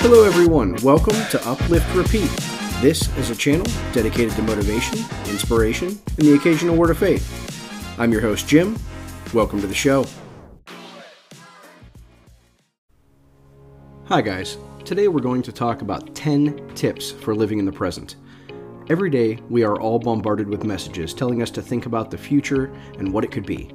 Hello, everyone. Welcome to Uplift Repeat. This is a channel dedicated to motivation, inspiration, and the occasional word of faith. I'm your host, Jim. Welcome to the show. Hi, guys. Today we're going to talk about 10 tips for living in the present. Every day, we are all bombarded with messages telling us to think about the future and what it could be.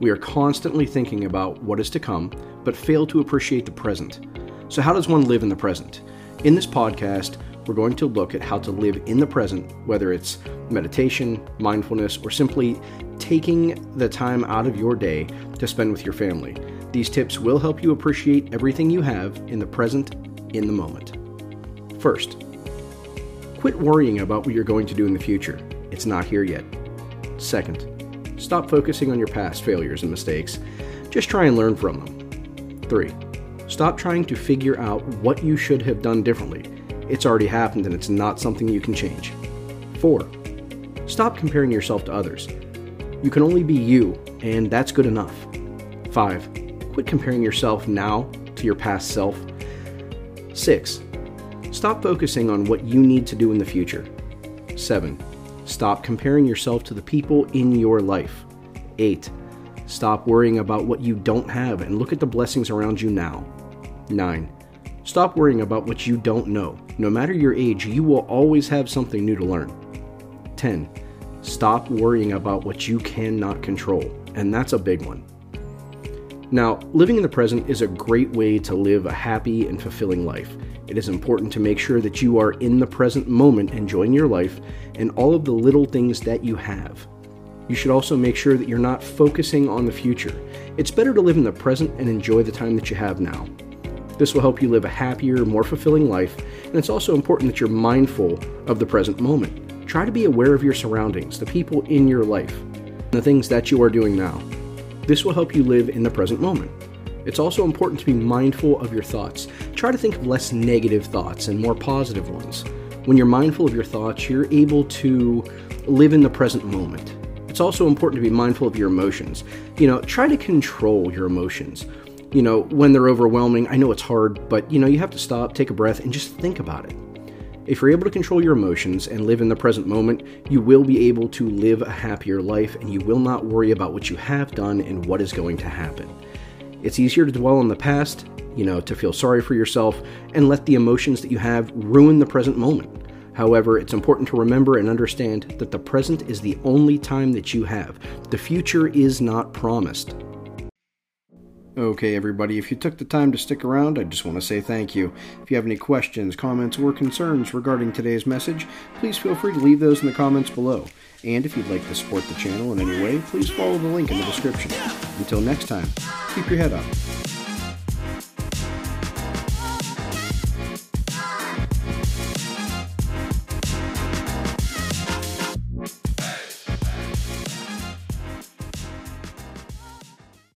We are constantly thinking about what is to come, but fail to appreciate the present. So, how does one live in the present? In this podcast, we're going to look at how to live in the present, whether it's meditation, mindfulness, or simply taking the time out of your day to spend with your family. These tips will help you appreciate everything you have in the present, in the moment. First, quit worrying about what you're going to do in the future. It's not here yet. Second, stop focusing on your past failures and mistakes. Just try and learn from them. Three, stop trying to figure out what you should have done differently. It's already happened and it's not something you can change. Four, stop comparing yourself to others. You can only be you, and that's good enough. Five, quit comparing yourself now to your past self. Six, stop focusing on what you need to do in the future. Seven, stop comparing yourself to the people in your life. Eight, stop worrying about what you don't have and look at the blessings around you now. Nine, stop worrying about what you don't know. No matter your age, you will always have something new to learn. 10. Stop worrying about what you cannot control, and that's a big one. Now, living in the present is a great way to live a happy and fulfilling life. It is important to make sure that you are in the present moment enjoying your life and all of the little things that you have. You should also make sure that you're not focusing on the future. It's better to live in the present and enjoy the time that you have now. This will help you live a happier, more fulfilling life, and it's also important that you're mindful of the present moment. Try to be aware of your surroundings, the people in your life, and the things that you are doing now. This will help you live in the present moment. It's also important to be mindful of your thoughts. Try to think of less negative thoughts and more positive ones. When you're mindful of your thoughts, you're able to live in the present moment. It's also important to be mindful of your emotions. You know, try to control your emotions. You know, when they're overwhelming, I know it's hard, but you know, you have to stop, take a breath, and just think about it. If you're able to control your emotions and live in the present moment, you will be able to live a happier life and you will not worry about what you have done and what is going to happen. It's easier to dwell on the past, you know, to feel sorry for yourself and let the emotions that you have ruin the present moment. However, it's important to remember and understand that the present is the only time that you have. The future is not promised. Okay, everybody, if you took the time to stick around, I just want to say thank you. If you have any questions, comments, or concerns regarding today's message, please feel free to leave those in the comments below. And if you'd like to support the channel in any way, please follow the link in the description. Until next time, keep your head up.